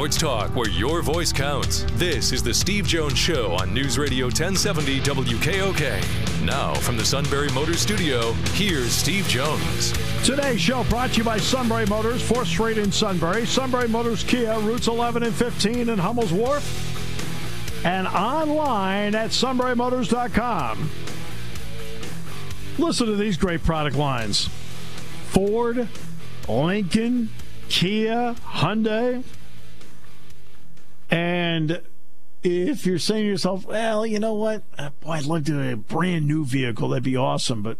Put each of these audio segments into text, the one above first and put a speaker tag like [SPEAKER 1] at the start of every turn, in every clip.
[SPEAKER 1] Sports talk where your voice counts. This is the Steve Jones Show on News Radio 1070 WKOK. Now, from the Sunbury Motors Studio, here's Steve Jones.
[SPEAKER 2] Today's show brought to you by Sunbury Motors, 4th Street in Sunbury, Sunbury Motors Kia, routes 11 and 15 in Hummel's Wharf, and online at sunburymotors.com. Listen to these great product lines Ford, Lincoln, Kia, Hyundai. And if you're saying to yourself, well, you know what? Uh, boy, I'd love to have a brand new vehicle. That'd be awesome. But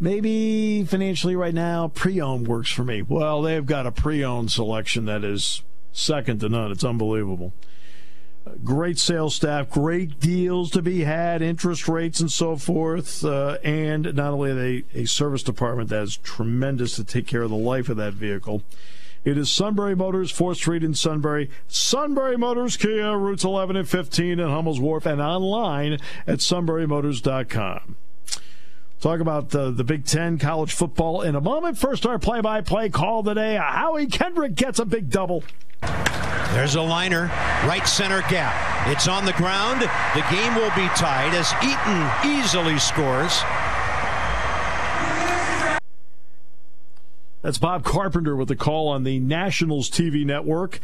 [SPEAKER 2] maybe financially right now, pre owned works for me. Well, they've got a pre owned selection that is second to none. It's unbelievable. Great sales staff, great deals to be had, interest rates and so forth. Uh, and not only a service department that is tremendous to take care of the life of that vehicle. It is Sunbury Motors, 4th Street in Sunbury. Sunbury Motors, Kia, routes 11 and 15 in Hummel's Wharf, and online at sunburymotors.com. Talk about uh, the Big Ten college football in a moment. First, our play by play call today. Howie Kendrick gets a big double.
[SPEAKER 3] There's a liner, right center gap. It's on the ground. The game will be tied as Eaton easily scores.
[SPEAKER 2] That's Bob Carpenter with the call on the Nationals TV network.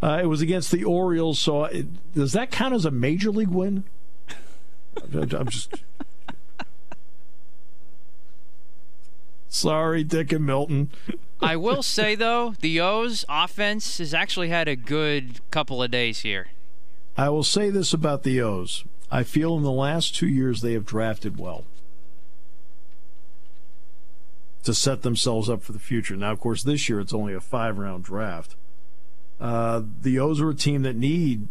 [SPEAKER 2] Uh, it was against the Orioles, so it, does that count as a major league win? I'm just. Sorry, Dick and Milton.
[SPEAKER 4] I will say though, the O's offense has actually had a good couple of days here.
[SPEAKER 2] I will say this about the O's. I feel in the last two years they have drafted well to set themselves up for the future. Now, of course, this year it's only a five round draft. Uh, the O's are a team that need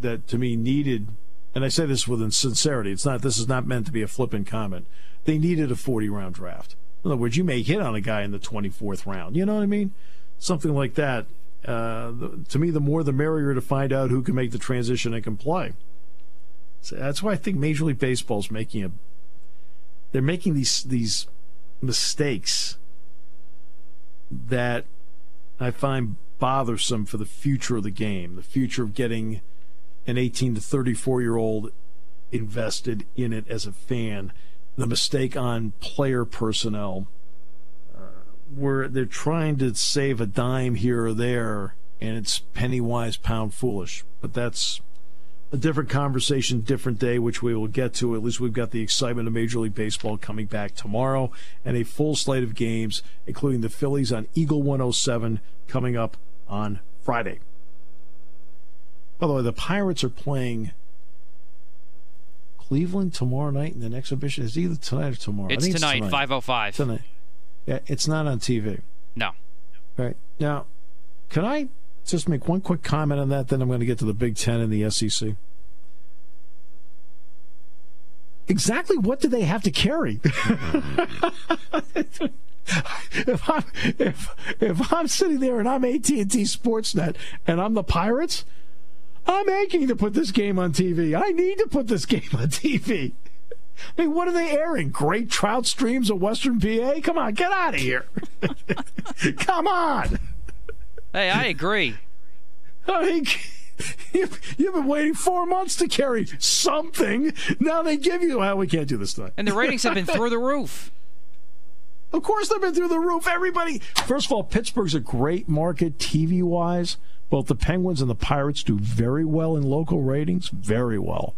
[SPEAKER 2] that to me needed, and I say this with sincerity. It's not. This is not meant to be a flippant comment. They needed a forty round draft. In other words, you may hit on a guy in the twenty fourth round. You know what I mean? Something like that. Uh, to me, the more the merrier to find out who can make the transition and can play. So that's why I think Major League Baseball is making a. They're making these these mistakes that I find bothersome for the future of the game, the future of getting an 18 to 34 year old invested in it as a fan. The mistake on player personnel, uh, where they're trying to save a dime here or there, and it's penny wise, pound foolish. But that's a different conversation, different day, which we will get to. At least we've got the excitement of Major League Baseball coming back tomorrow and a full slate of games, including the Phillies on Eagle 107 coming up on Friday. By the way, the Pirates are playing Cleveland tomorrow night in an exhibition. Is either tonight or tomorrow?
[SPEAKER 4] It's,
[SPEAKER 2] it's
[SPEAKER 4] tonight, 505.
[SPEAKER 2] Tonight. Yeah, it's not on TV.
[SPEAKER 4] No.
[SPEAKER 2] Right. Now, can I just make one quick comment on that, then I'm going to get to the Big Ten and the SEC. Exactly what do they have to carry? if I'm if if I'm sitting there and I'm AT&T Sportsnet and I'm the Pirates, I'm aching to put this game on TV. I need to put this game on TV. I mean, what are they airing? Great trout streams of Western PA? Come on, get out of here. Come on.
[SPEAKER 4] Hey, I agree.
[SPEAKER 2] I mean, you've, you've been waiting four months to carry something. Now they give you, well, we can't do this time.
[SPEAKER 4] And the ratings have been through the roof.
[SPEAKER 2] Of course, they've been through the roof. Everybody. First of all, Pittsburgh's a great market TV wise. Both the Penguins and the Pirates do very well in local ratings, very well.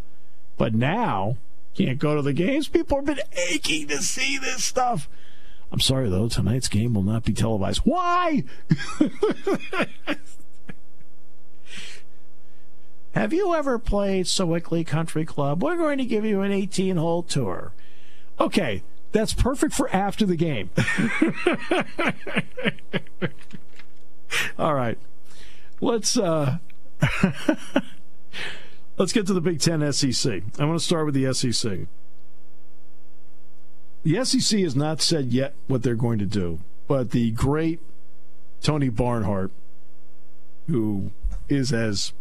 [SPEAKER 2] But now, can't go to the games. People have been aching to see this stuff. I'm sorry, though, tonight's game will not be televised. Why? Have you ever played Sewickley Country Club? We're going to give you an 18 hole tour. Okay, that's perfect for after the game. All right. Let's uh Let's get to the Big 10 SEC. I want to start with the SEC. The SEC has not said yet what they're going to do, but the great Tony Barnhart, who is as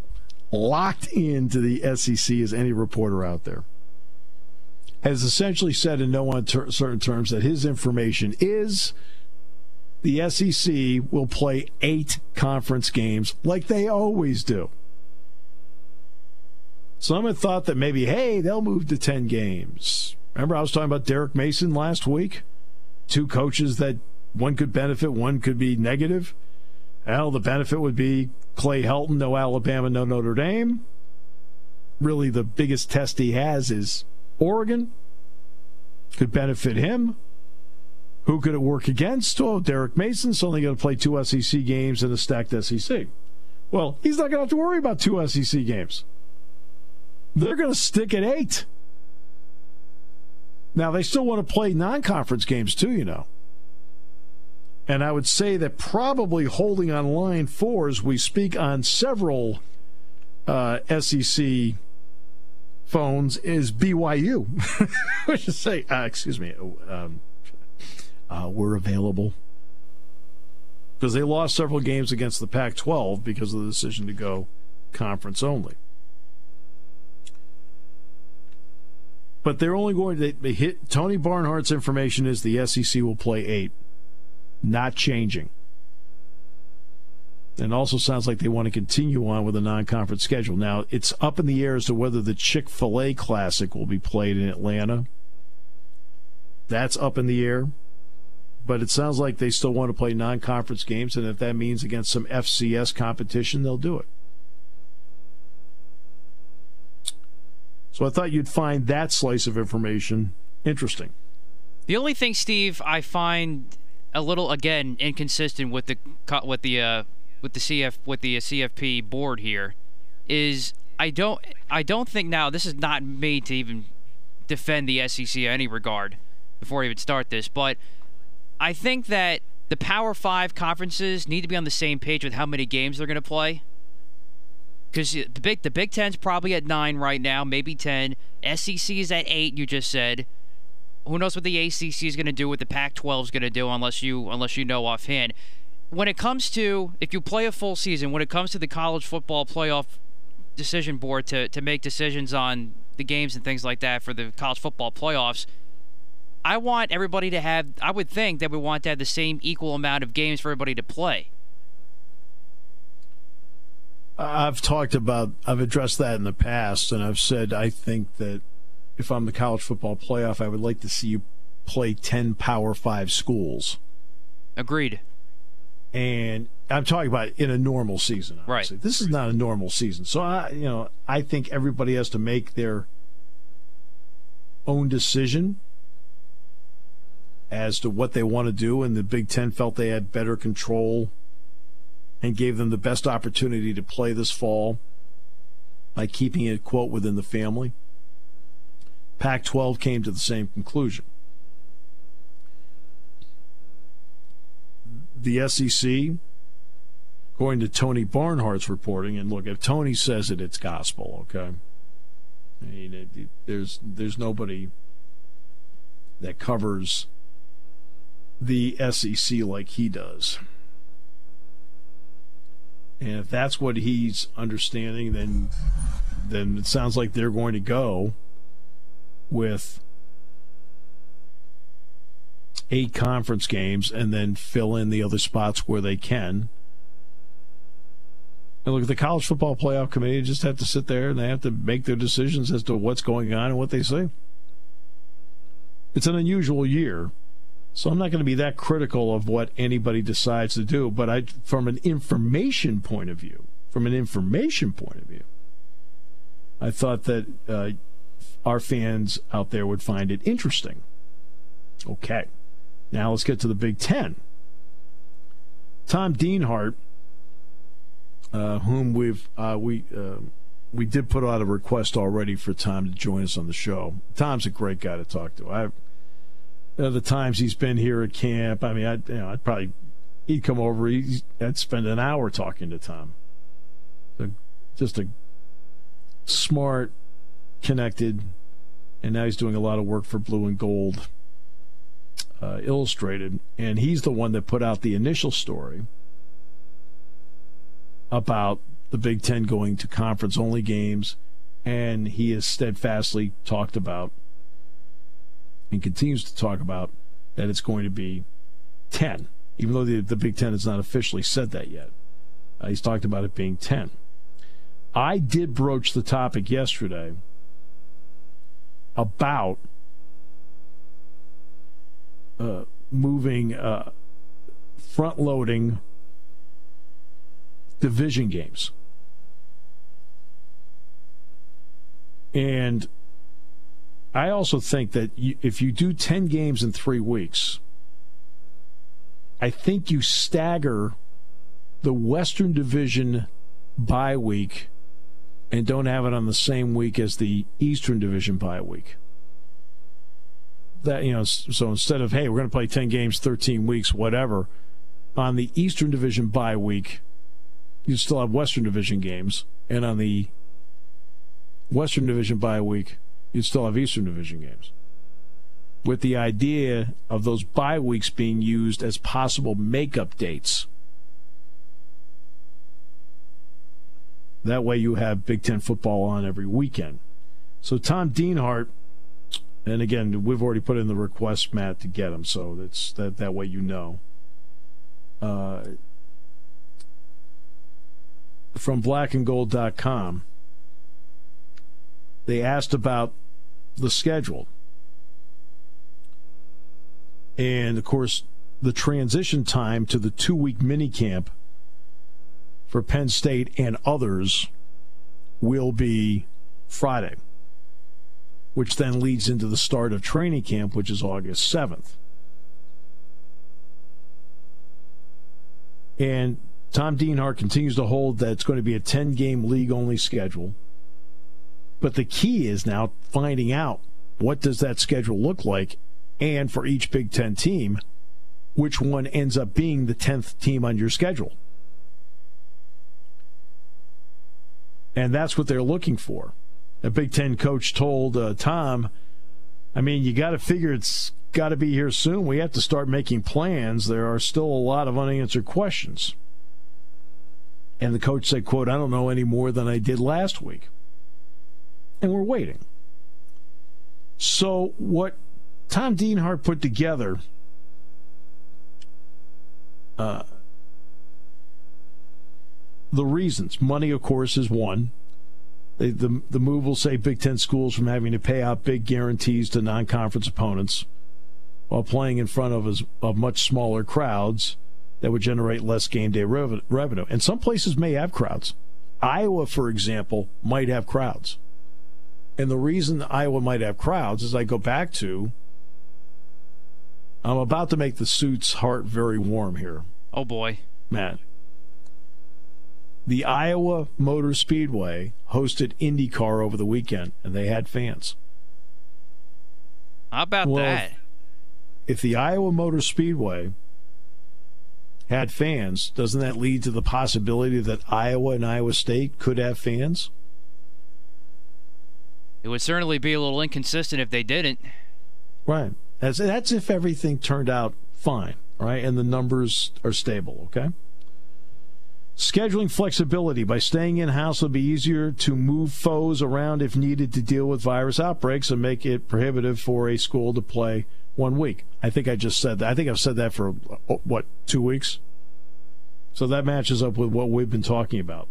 [SPEAKER 2] locked into the SEC as any reporter out there, has essentially said in no uncertain terms that his information is the SEC will play eight conference games like they always do. Some thought that maybe, hey, they'll move to 10 games. Remember, I was talking about Derek Mason last week? Two coaches that one could benefit, one could be negative. Well, the benefit would be Clay Helton, no Alabama, no Notre Dame. Really, the biggest test he has is Oregon. Could benefit him. Who could it work against? Oh, Derek Mason's only going to play two SEC games in a stacked SEC. Well, he's not going to have to worry about two SEC games. They're going to stick at eight. Now, they still want to play non conference games too, you know. And I would say that probably holding on line four as we speak on several uh, SEC phones is BYU. I should say, uh, excuse me, um, uh, were available because they lost several games against the Pac 12 because of the decision to go conference only. But they're only going to they hit Tony Barnhart's information is the SEC will play eight, not changing. And also sounds like they want to continue on with a non conference schedule. Now, it's up in the air as to whether the Chick fil A Classic will be played in Atlanta. That's up in the air. But it sounds like they still want to play non conference games, and if that means against some FCS competition, they'll do it. So I thought you'd find that slice of information interesting.
[SPEAKER 4] The only thing, Steve, I find a little again inconsistent with the with the uh, with the CF with the CFP board here is I don't I don't think now this is not made to even defend the SEC in any regard before I even start this, but I think that the Power Five conferences need to be on the same page with how many games they're going to play because the big the Big Ten's probably at nine right now, maybe ten. SEC is at eight. You just said. Who knows what the ACC is going to do? What the Pac-12 is going to do? Unless you unless you know offhand. When it comes to if you play a full season, when it comes to the college football playoff decision board to to make decisions on the games and things like that for the college football playoffs. I want everybody to have, I would think that we want to have the same equal amount of games for everybody to play.
[SPEAKER 2] I've talked about, I've addressed that in the past, and I've said I think that if I'm the college football playoff, I would like to see you play 10 Power Five schools.
[SPEAKER 4] Agreed.
[SPEAKER 2] And I'm talking about in a normal season. Obviously.
[SPEAKER 4] Right.
[SPEAKER 2] This is not a normal season. So, I, you know, I think everybody has to make their own decision as to what they want to do, and the Big Ten felt they had better control and gave them the best opportunity to play this fall by keeping it, quote, within the family. Pac 12 came to the same conclusion. The SEC, according to Tony Barnhart's reporting, and look, if Tony says it, it's gospel, okay? I mean, it, it, there's, there's nobody that covers the SEC like he does. And if that's what he's understanding, then then it sounds like they're going to go with eight conference games and then fill in the other spots where they can. And look, at the college football playoff committee just have to sit there and they have to make their decisions as to what's going on and what they say. It's an unusual year so I'm not going to be that critical of what anybody decides to do. But I, from an information point of view, from an information point of view, I thought that uh, our fans out there would find it interesting. Okay, now let's get to the Big Ten. Tom Dienhart, uh, whom we've uh, we uh, we did put out a request already for Tom to join us on the show. Tom's a great guy to talk to. I uh, the times he's been here at camp. I mean, I you know, I'd probably he'd come over. He'd, I'd spend an hour talking to Tom. So just a smart, connected, and now he's doing a lot of work for Blue and Gold. uh, Illustrated, and he's the one that put out the initial story about the Big Ten going to conference only games, and he has steadfastly talked about and continues to talk about that it's going to be 10, even though the, the Big Ten has not officially said that yet. Uh, he's talked about it being 10. I did broach the topic yesterday about uh, moving, uh, front loading division games. And I also think that you, if you do 10 games in three weeks, I think you stagger the Western Division bye week and don't have it on the same week as the Eastern Division bye week. That you know, so instead of hey, we're going to play 10 games, 13 weeks, whatever, on the Eastern Division bye week, you still have Western Division games, and on the Western Division bye week, you still have Eastern Division games. With the idea of those bye weeks being used as possible makeup dates. That way you have Big Ten football on every weekend. So Tom Dienhart, and again, we've already put in the request, Matt, to get him, so that's that that way you know. Uh, from blackandgold.com they asked about the schedule. And of course, the transition time to the two week mini camp for Penn State and others will be Friday, which then leads into the start of training camp, which is August 7th. And Tom Dienhart continues to hold that it's going to be a 10 game league only schedule. But the key is now finding out what does that schedule look like and for each Big 10 team which one ends up being the 10th team on your schedule. And that's what they're looking for. A Big 10 coach told uh, Tom, I mean, you got to figure it's got to be here soon. We have to start making plans. There are still a lot of unanswered questions. And the coach said, quote, I don't know any more than I did last week and we're waiting. So, what Tom Dienhart put together uh, the reasons. Money, of course, is one. The, the, the move will save Big Ten schools from having to pay out big guarantees to non conference opponents while playing in front of, of much smaller crowds that would generate less game day revenue. And some places may have crowds. Iowa, for example, might have crowds. And the reason Iowa might have crowds is I go back to I'm about to make the suit's heart very warm here.
[SPEAKER 4] Oh boy.
[SPEAKER 2] Matt. The Iowa Motor Speedway hosted IndyCar over the weekend and they had fans.
[SPEAKER 4] How about well, that?
[SPEAKER 2] If, if the Iowa Motor Speedway had fans, doesn't that lead to the possibility that Iowa and Iowa State could have fans?
[SPEAKER 4] It would certainly be a little inconsistent if they didn't.
[SPEAKER 2] Right. That's, that's if everything turned out fine, right? And the numbers are stable, okay? Scheduling flexibility by staying in house will be easier to move foes around if needed to deal with virus outbreaks and make it prohibitive for a school to play one week. I think I just said that. I think I've said that for uh, what, two weeks? So that matches up with what we've been talking about.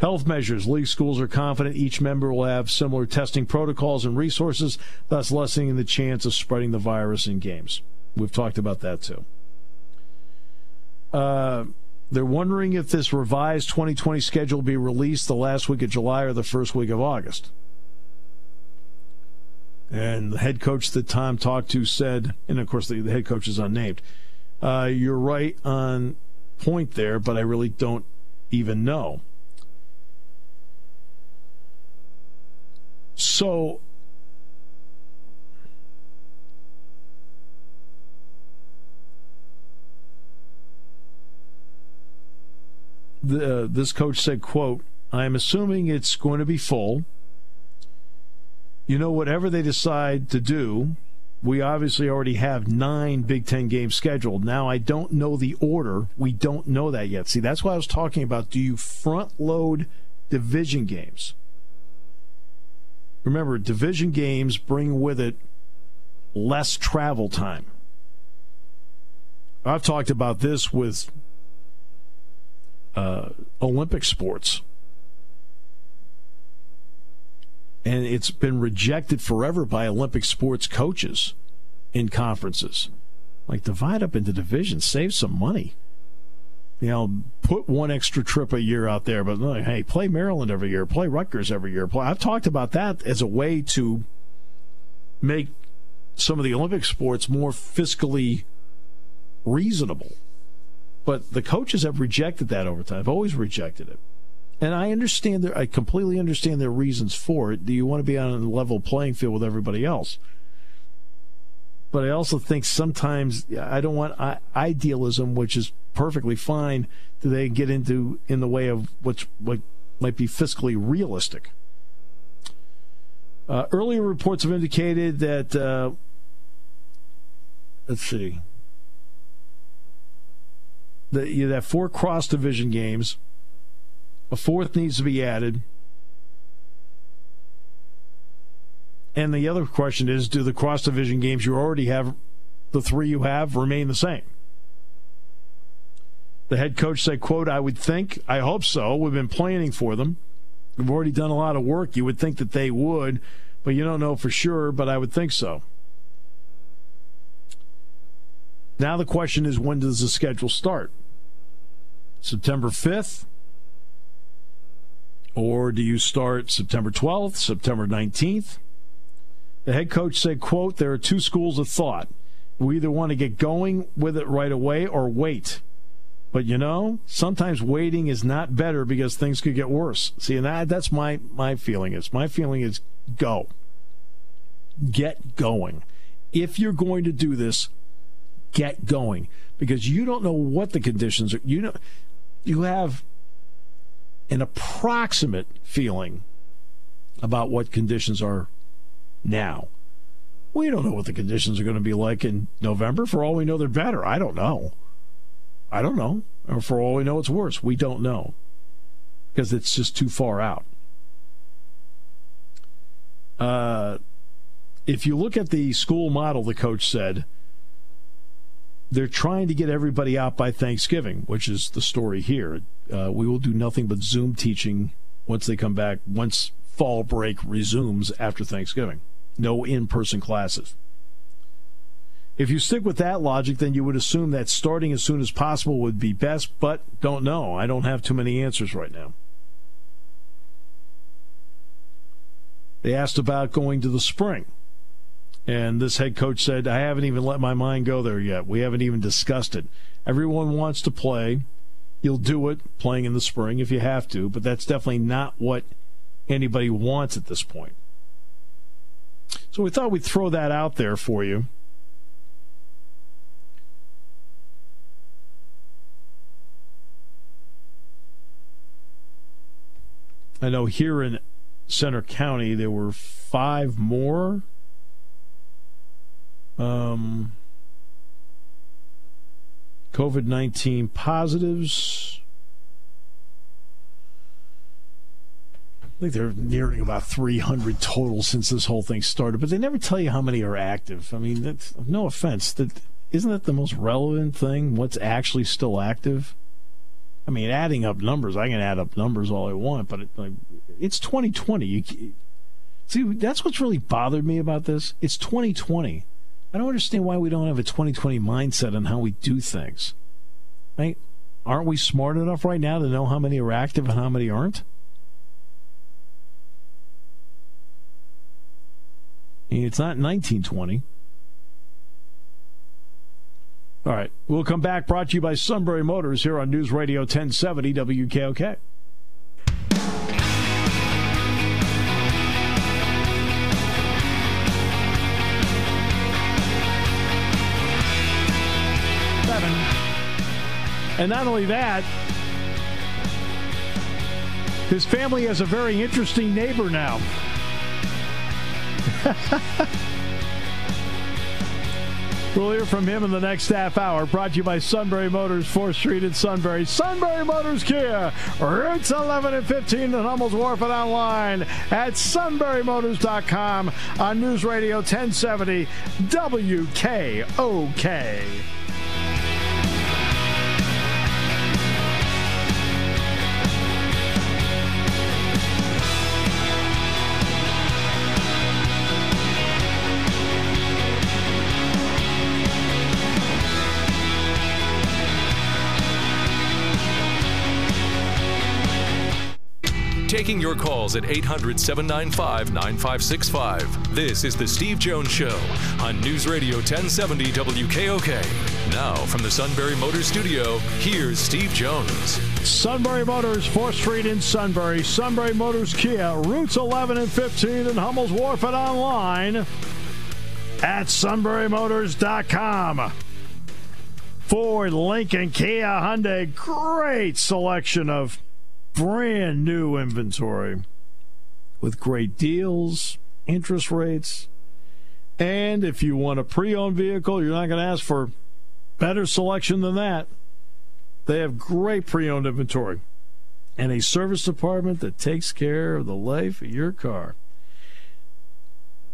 [SPEAKER 2] Health measures. League schools are confident each member will have similar testing protocols and resources, thus lessening the chance of spreading the virus in games. We've talked about that too. Uh, they're wondering if this revised 2020 schedule will be released the last week of July or the first week of August. And the head coach that Tom talked to said, and of course the, the head coach is unnamed, uh, you're right on point there, but I really don't even know. So the, uh, this coach said, quote, I'm assuming it's going to be full. You know, whatever they decide to do, we obviously already have nine Big Ten games scheduled. Now, I don't know the order. We don't know that yet. See, that's why I was talking about do you front load division games? Remember, division games bring with it less travel time. I've talked about this with uh, Olympic sports. And it's been rejected forever by Olympic sports coaches in conferences. Like, divide up into divisions, save some money. You know, put one extra trip a year out there, but like, hey, play Maryland every year, play Rutgers every year. Play. I've talked about that as a way to make some of the Olympic sports more fiscally reasonable. But the coaches have rejected that over time. I've always rejected it. And I understand their, I completely understand their reasons for it. Do you want to be on a level playing field with everybody else? But I also think sometimes I don't want idealism, which is perfectly fine. Do they get into in the way of what's what might be fiscally realistic? Uh, earlier reports have indicated that. Uh, let's see that you have four cross division games. A fourth needs to be added. And the other question is do the cross division games you already have, the three you have, remain the same? The head coach said, quote, I would think, I hope so. We've been planning for them. We've already done a lot of work. You would think that they would, but you don't know for sure, but I would think so. Now the question is when does the schedule start? September 5th? Or do you start September 12th, September 19th? The head coach said, quote, there are two schools of thought. We either want to get going with it right away or wait. But you know, sometimes waiting is not better because things could get worse. See, and that, that's my, my feeling is. My feeling is go. Get going. If you're going to do this, get going because you don't know what the conditions are. You know, you have an approximate feeling about what conditions are now. We don't know what the conditions are going to be like in November. For all we know, they're better. I don't know. I don't know. Or for all we know, it's worse. We don't know because it's just too far out. Uh, if you look at the school model, the coach said, they're trying to get everybody out by Thanksgiving, which is the story here. Uh, we will do nothing but Zoom teaching once they come back, once fall break resumes after Thanksgiving. No in person classes. If you stick with that logic, then you would assume that starting as soon as possible would be best, but don't know. I don't have too many answers right now. They asked about going to the spring. And this head coach said, I haven't even let my mind go there yet. We haven't even discussed it. Everyone wants to play. You'll do it playing in the spring if you have to, but that's definitely not what anybody wants at this point. So we thought we'd throw that out there for you. I know here in Centre County there were five more um, COVID 19 positives. I think they're nearing about 300 total since this whole thing started, but they never tell you how many are active. I mean, that's, no offense. That, isn't that the most relevant thing? What's actually still active? I mean, adding up numbers, I can add up numbers all I want, but it, like, it's 2020. You, see, that's what's really bothered me about this. It's 2020. I don't understand why we don't have a 2020 mindset on how we do things. Right? Aren't we smart enough right now to know how many are active and how many aren't? It's not 1920. All right. We'll come back. Brought to you by Sunbury Motors here on News Radio 1070 WKOK. Seven. And not only that, his family has a very interesting neighbor now. We'll hear from him in the next half hour. Brought to you by Sunbury Motors, 4th Street in Sunbury. Sunbury Motors Kia, routes 11 and 15 in Hummel's Wharf and online at sunburymotors.com on News Radio 1070 WKOK.
[SPEAKER 1] Taking your calls at 800 795 9565. This is The Steve Jones Show on News Radio 1070 WKOK. Now, from the Sunbury Motors Studio, here's Steve Jones.
[SPEAKER 2] Sunbury Motors, 4th Street in Sunbury. Sunbury Motors Kia, routes 11 and 15 in Hummel's Wharf and online at sunburymotors.com. Ford, Lincoln, Kia, Hyundai, great selection of brand new inventory with great deals, interest rates. And if you want a pre owned vehicle, you're not going to ask for better selection than that. They have great pre owned inventory and a service department that takes care of the life of your car.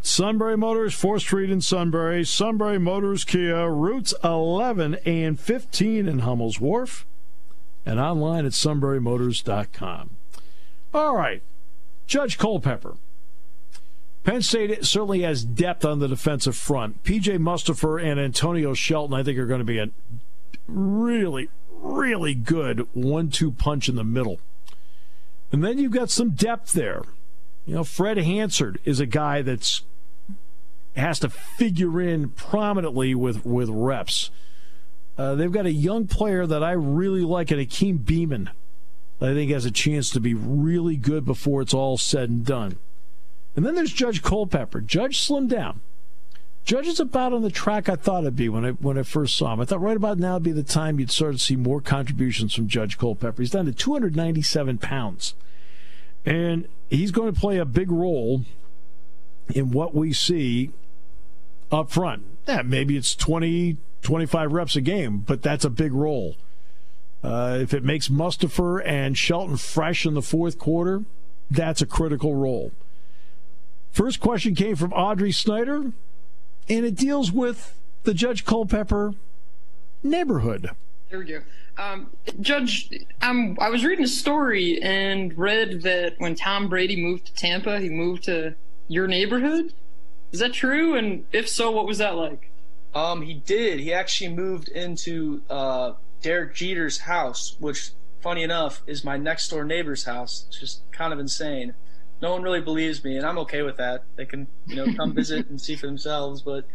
[SPEAKER 2] Sunbury Motors, 4th Street in Sunbury. Sunbury Motors Kia, routes 11 and 15 in Hummel's Wharf and online at sunburymotors.com. All right, Judge Culpepper. Penn State certainly has depth on the defensive front. PJ Mustipher and Antonio Shelton, I think, are going to be a really, really good one two punch in the middle. And then you've got some depth there. You know, Fred Hansard is a guy that's has to figure in prominently with, with reps. Uh, they've got a young player that I really like, and Akeem Beamon. I think has a chance to be really good before it's all said and done. And then there's Judge Culpepper. Judge slimmed down. Judge is about on the track I thought it'd be when I when I first saw him. I thought right about now would be the time you'd start to see more contributions from Judge Culpepper. He's down to 297 pounds, and he's going to play a big role in what we see up front. Yeah, maybe it's 20, 25 reps a game, but that's a big role. Uh, if it makes Mustipher and Shelton fresh in the fourth quarter, that's a critical role. First question came from Audrey Snyder, and it deals with the Judge Culpepper neighborhood.
[SPEAKER 5] There we go. Um, Judge, um, I was reading a story and read that when Tom Brady moved to Tampa, he moved to your neighborhood. Is that true? And if so, what was that like?
[SPEAKER 6] Um, he did. He actually moved into uh, Derek Jeter's house, which, funny enough, is my next door neighbor's house. It's just kind of insane. No one really believes me, and I'm okay with that. They can, you know, come visit and see for themselves. But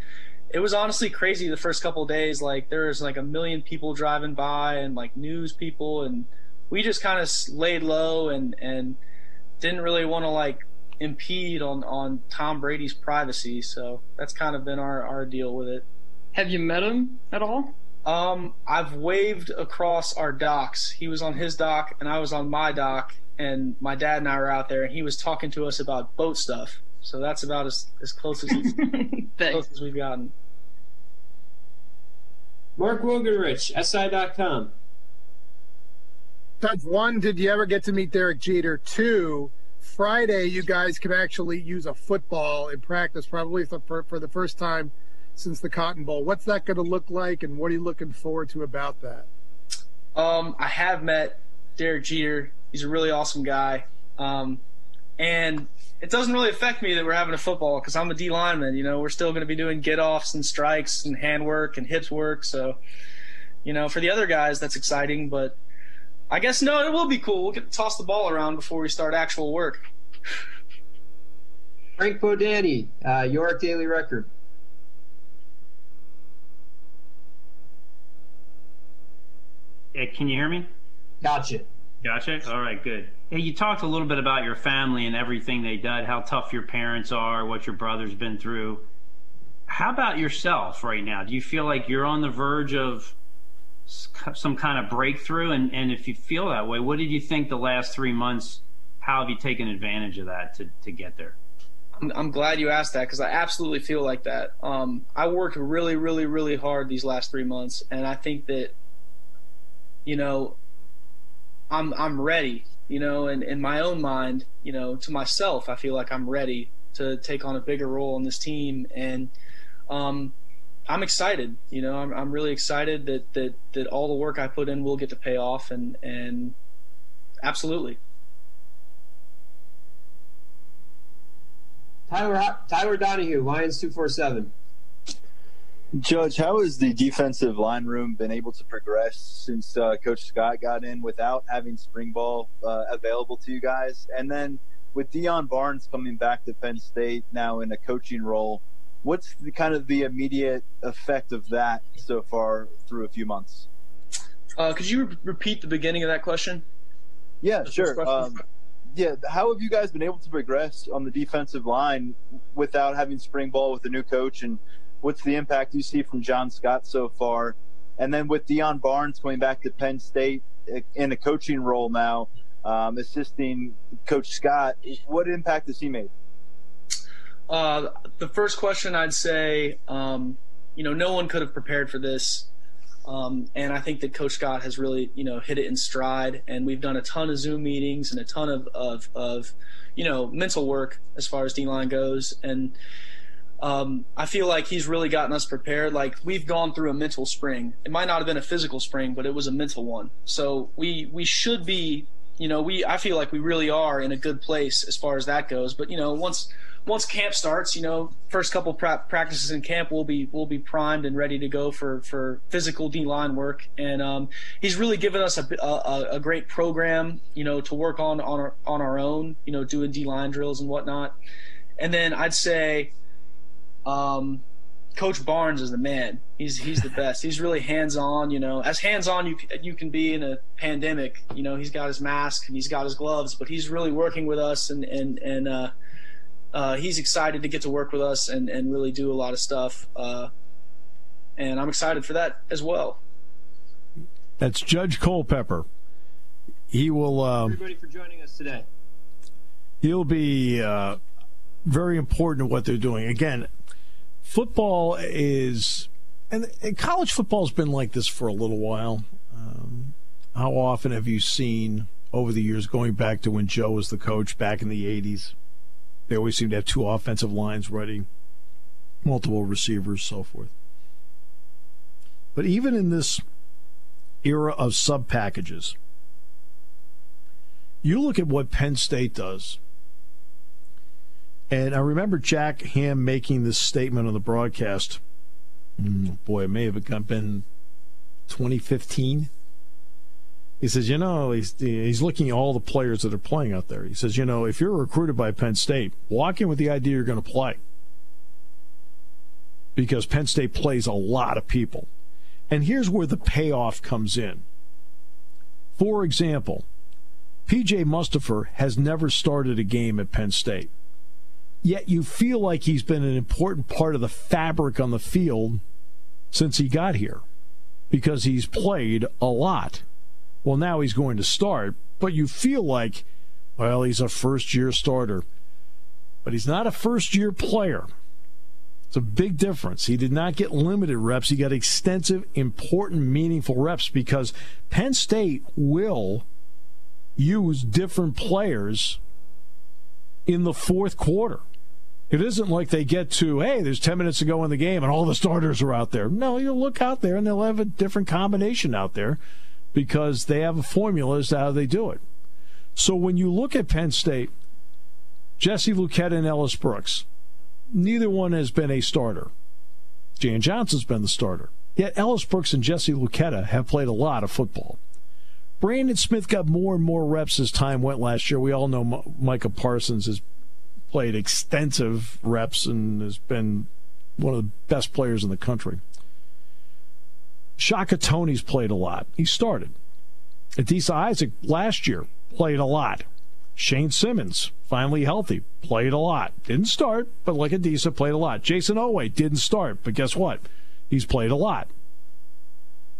[SPEAKER 6] it was honestly crazy the first couple days. Like there was like a million people driving by, and like news people, and we just kind of laid low and and didn't really want to like impede on on Tom Brady's privacy. So that's kind of been our our deal with it.
[SPEAKER 5] Have you met him at all?
[SPEAKER 6] Um, I've waved across our docks. He was on his dock and I was on my dock, and my dad and I were out there, and he was talking to us about boat stuff. So that's about as, as close as close as we've gotten.
[SPEAKER 7] Mark Wogenrich, SI.com.
[SPEAKER 8] Judge, one, did you ever get to meet Derek Jeter? Two, Friday, you guys can actually use a football in practice, probably for, for the first time since the Cotton Bowl. What's that going to look like, and what are you looking forward to about that?
[SPEAKER 6] Um, I have met Derek Jeter. He's a really awesome guy. Um, and it doesn't really affect me that we're having a football because I'm a D lineman. You know, we're still going to be doing get offs and strikes and hand work and hips work. So, you know, for the other guys, that's exciting. But I guess no, it will be cool. We'll get to toss the ball around before we start actual work.
[SPEAKER 7] Frank Bodani, uh, York Daily Record.
[SPEAKER 9] Hey, can you hear me?
[SPEAKER 7] Gotcha.
[SPEAKER 9] Gotcha. All right, good. Hey, you talked a little bit about your family and everything they did, how tough your parents are, what your brother's been through. How about yourself right now? Do you feel like you're on the verge of some kind of breakthrough? And, and if you feel that way, what did you think the last three months? How have you taken advantage of that to, to get there?
[SPEAKER 6] I'm, I'm glad you asked that because I absolutely feel like that. Um, I worked really, really, really hard these last three months, and I think that, you know, I'm I'm ready. You know, and in my own mind, you know, to myself, I feel like I'm ready to take on a bigger role in this team, and um, I'm excited. You know, I'm I'm really excited that that that all the work I put in will get to pay off, and and absolutely.
[SPEAKER 7] Tyler Tyler Donohue, Lions two four seven.
[SPEAKER 10] Judge, how has the defensive line room been able to progress since uh, Coach Scott got in without having spring ball uh, available to you guys? And then with Deion Barnes coming back to Penn State now in a coaching role, what's the kind of the immediate effect of that so far through a few months?
[SPEAKER 6] Uh, could you re- repeat the beginning of that question?
[SPEAKER 10] Yeah, sure. Um, yeah, how have you guys been able to progress on the defensive line without having spring ball with a new coach and – what's the impact you see from John Scott so far? And then with Deion Barnes coming back to Penn State in a coaching role now, um, assisting Coach Scott, what impact has he made?
[SPEAKER 6] Uh, the first question I'd say, um, you know, no one could have prepared for this. Um, and I think that Coach Scott has really, you know, hit it in stride. And we've done a ton of Zoom meetings and a ton of, of, of you know, mental work as far as D line goes. And, um, I feel like he's really gotten us prepared. Like we've gone through a mental spring. It might not have been a physical spring, but it was a mental one. So we we should be, you know, we I feel like we really are in a good place as far as that goes. But you know, once once camp starts, you know, first couple pra- practices in camp, we'll be we'll be primed and ready to go for for physical D line work. And um, he's really given us a, a, a great program, you know, to work on on our on our own, you know, doing D line drills and whatnot. And then I'd say um, Coach Barnes is the man. He's he's the best. He's really hands on. You know, as hands on you you can be in a pandemic. You know, he's got his mask and he's got his gloves, but he's really working with us and and and uh, uh, he's excited to get to work with us and and really do a lot of stuff. Uh, and I'm excited for that as well.
[SPEAKER 2] That's Judge Culpepper. He will. Uh,
[SPEAKER 7] Everybody for joining us today.
[SPEAKER 2] He'll be uh, very important in what they're doing. Again, football is, and, and college football has been like this for a little while. Um, how often have you seen over the years, going back to when Joe was the coach back in the 80s? They always seem to have two offensive lines ready, multiple receivers, so forth. But even in this era of sub packages, you look at what Penn State does and I remember Jack Ham making this statement on the broadcast. Mm, boy, it may have been 2015. He says, you know, he's he's looking at all the players that are playing out there. He says, you know, if you're recruited by Penn State, walk in with the idea you're going to play. Because Penn State plays a lot of people. And here's where the payoff comes in. For example, PJ Mustipher has never started a game at Penn State yet you feel like he's been an important part of the fabric on the field since he got here because he's played a lot. Well, now he's going to start, but you feel like, well, he's a first year starter. But he's not a first year player. It's a big difference. He did not get limited reps, he got extensive, important, meaningful reps because Penn State will use different players in the fourth quarter. It isn't like they get to, hey, there's 10 minutes to go in the game and all the starters are out there. No, you'll look out there and they'll have a different combination out there because they have a formula as to how they do it. So when you look at Penn State, Jesse Luketa and Ellis Brooks, neither one has been a starter. Jan Johnson's been the starter. Yet Ellis Brooks and Jesse Luketa have played a lot of football. Brandon Smith got more and more reps as time went last year. We all know Micah Parsons is played extensive reps and has been one of the best players in the country. Shaka Toney's played a lot. He started. Adisa Isaac last year played a lot. Shane Simmons, finally healthy, played a lot. Didn't start, but like Adisa, played a lot. Jayson Oweh didn't start, but guess what? He's played a lot.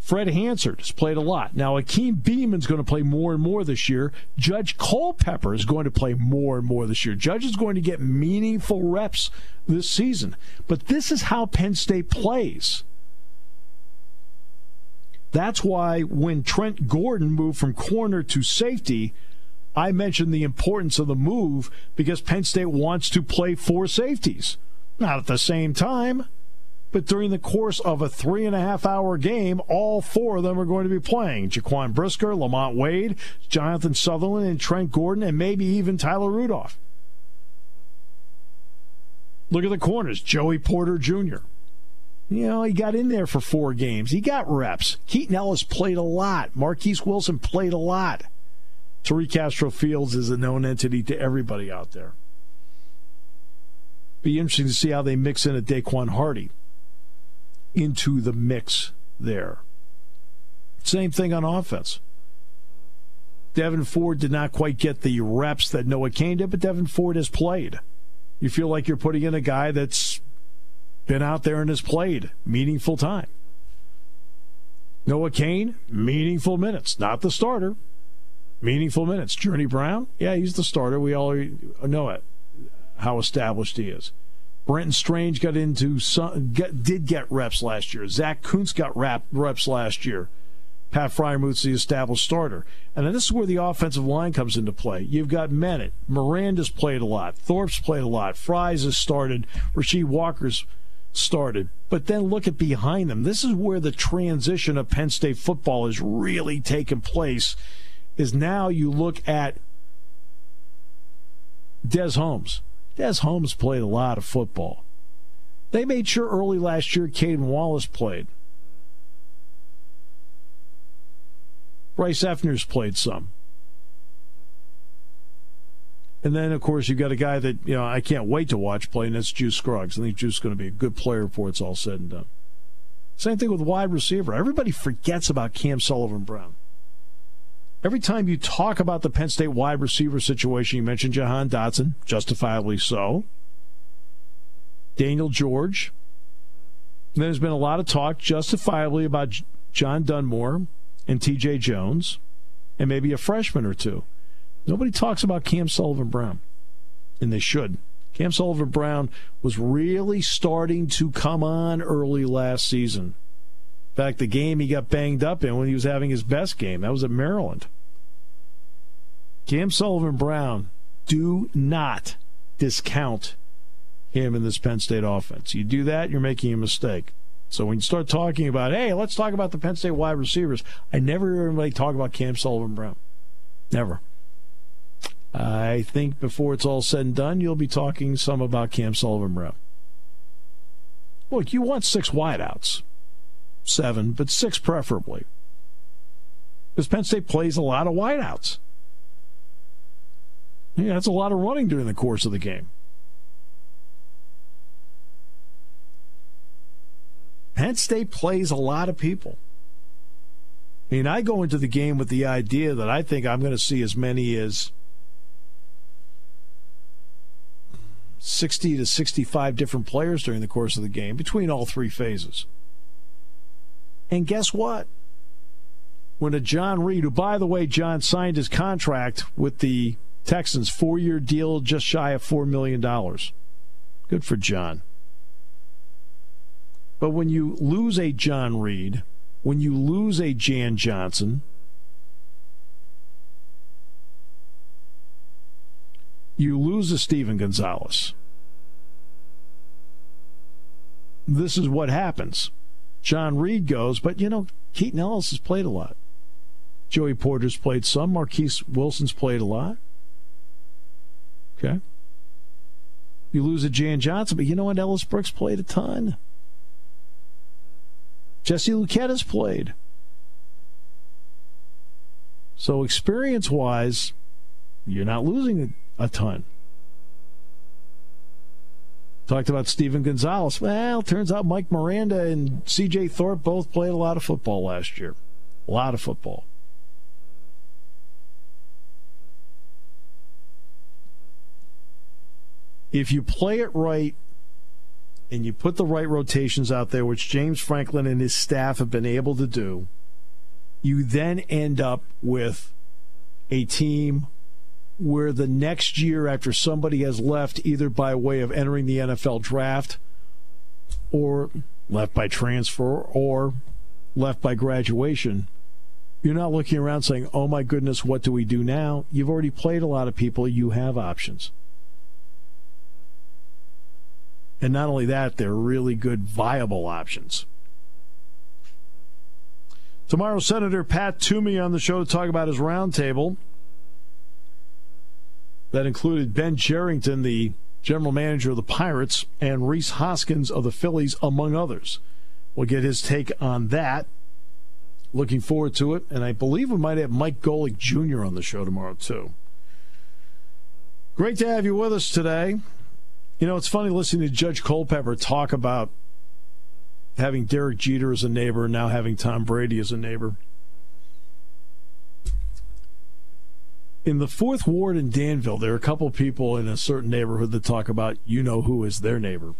[SPEAKER 2] Fred Hansard has played a lot. Now, Akeem Beamon's going to play more and more this year. Judge Culpepper is going to play more and more this year. Judge is going to get meaningful reps this season. But this is how Penn State plays. That's why when Trent Gordon moved from corner to safety, I mentioned the importance of the move because Penn State wants to play four safeties. Not at the same time. But during the course of a three and a half hour game, all four of them are going to be playing. Jaquan Brisker, Lamont Wade, Jonathan Sutherland, and Trent Gordon, and maybe even Tyler Rudolph. Look at the corners. Joey Porter Jr. You know, he got in there for four games. He got reps. Keaton Ellis played a lot. Marquis Wilson played a lot. Tariq Castro Fields is a known entity to everybody out there. Be interesting to see how they mix in a Daequan Hardy into the mix there. Same thing on offense. Devyn Ford did not quite get the reps that Noah Cain did, but Devyn Ford has played. You feel like you're putting in a guy that's been out there and has played meaningful time. Noah Cain, meaningful minutes, not the starter. Meaningful minutes. Journey Brown, yeah, he's the starter. We all know it, how established he is. Brenton Strange got into some, get, did get reps last year. Zack Kuntz got rap, reps last year. Pat Freiermuth's the established starter. And then this is where the offensive line comes into play. You've got Menet. Miranda's played a lot. Thorpe's played a lot. Fries has started. Rasheed Walker's started. But then look at behind them. This is where the transition of Penn State football has really taken place. Is now you look at Des Holmes. Des Holmes played a lot of football. They made sure early last year Caedan Wallace played. Bryce Effner's played some. And then, of course, you've got a guy that, you know, I can't wait to watch play, and that's Juice Scruggs. I think Juice is going to be a good player before it's all said and done. Same thing with wide receiver. Everybody forgets about Cam Sullivan Brown. Every time you talk about the Penn State wide receiver situation, you mention Jahan Dotson, justifiably so. Daniel George. There's been a lot of talk, justifiably, about John Dunmore and TJ Jones, and maybe a freshman or two. Nobody talks about Cam Sullivan Brown, and they should. Cam Sullivan Brown was really starting to come on early last season. Fact, the game he got banged up in when he was having his best game, that was at Maryland. Cam Sullivan Brown, do not discount him in this Penn State offense. You do that, you're making a mistake. So when you start talking about, hey, let's talk about the Penn State wide receivers, I never hear anybody talk about Cam Sullivan Brown. Never. I think before it's all said and done, you'll be talking some about Cam Sullivan Brown. Look, you want six wideouts seven, but six preferably. Because Penn State plays a lot of wideouts. Yeah, that's a lot of running during the course of the game. Penn State plays a lot of people. I mean, I go into the game with the idea that I think I'm going to see as many as 60 to 65 different players during the course of the game between all three phases. And guess what? When a John Reid, who, by the way, John signed his contract with the Texans, four year deal just shy of $4 million. Good for John. But when you lose a John Reid, when you lose a Jan Johnson, you lose a Steven Gonzalez. This is what happens. John Reid goes, but you know, Keaton Ellis has played a lot. Joey Porter's played some. Marquis Wilson's played a lot. Okay. You lose a Jan Johnson, but you know what? Ellis Brooks played a ton. Jesse Luketa's played. So experience wise, you're not losing a ton. Talked about Steven Gonzalez. Well, turns out Mike Miranda and CJ Thorpe both played a lot of football last year. A lot of football. If you play it right and you put the right rotations out there, which James Franklin and his staff have been able to do, you then end up with a team where the next year after somebody has left either by way of entering the NFL draft or left by transfer or left by graduation, you're not looking around saying, oh my goodness, what do we do now? You've already played a lot of people, you have options. And not only that, they're really good, viable options. Tomorrow, Senator Pat Toomey on the show to talk about his roundtable. That included Ben Cherington, the general manager of the Pirates, and Rhys Hoskins of the Phillies, among others. We'll get his take on that. Looking forward to it. And I believe we might have Mike Golic Jr. on the show tomorrow, too. Great to have you with us today. You know, it's funny listening to Judge Culpepper talk about having Derek Jeter as a neighbor and now having Tom Brady as a neighbor. In the fourth ward in Danville, there are a couple people in a certain neighborhood that talk about you know who is their neighbor.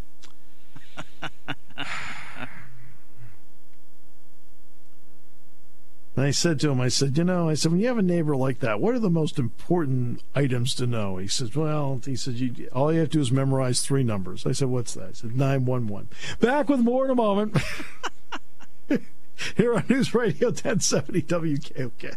[SPEAKER 2] And I said to him, I said, you know, I said, when you have a neighbor like that, what are the most important items to know? He says, well, he said, you, all you have to do is memorize three numbers. I said, what's that? I said, 911. Back with more in a moment. Here on News Radio 1070 WKOK.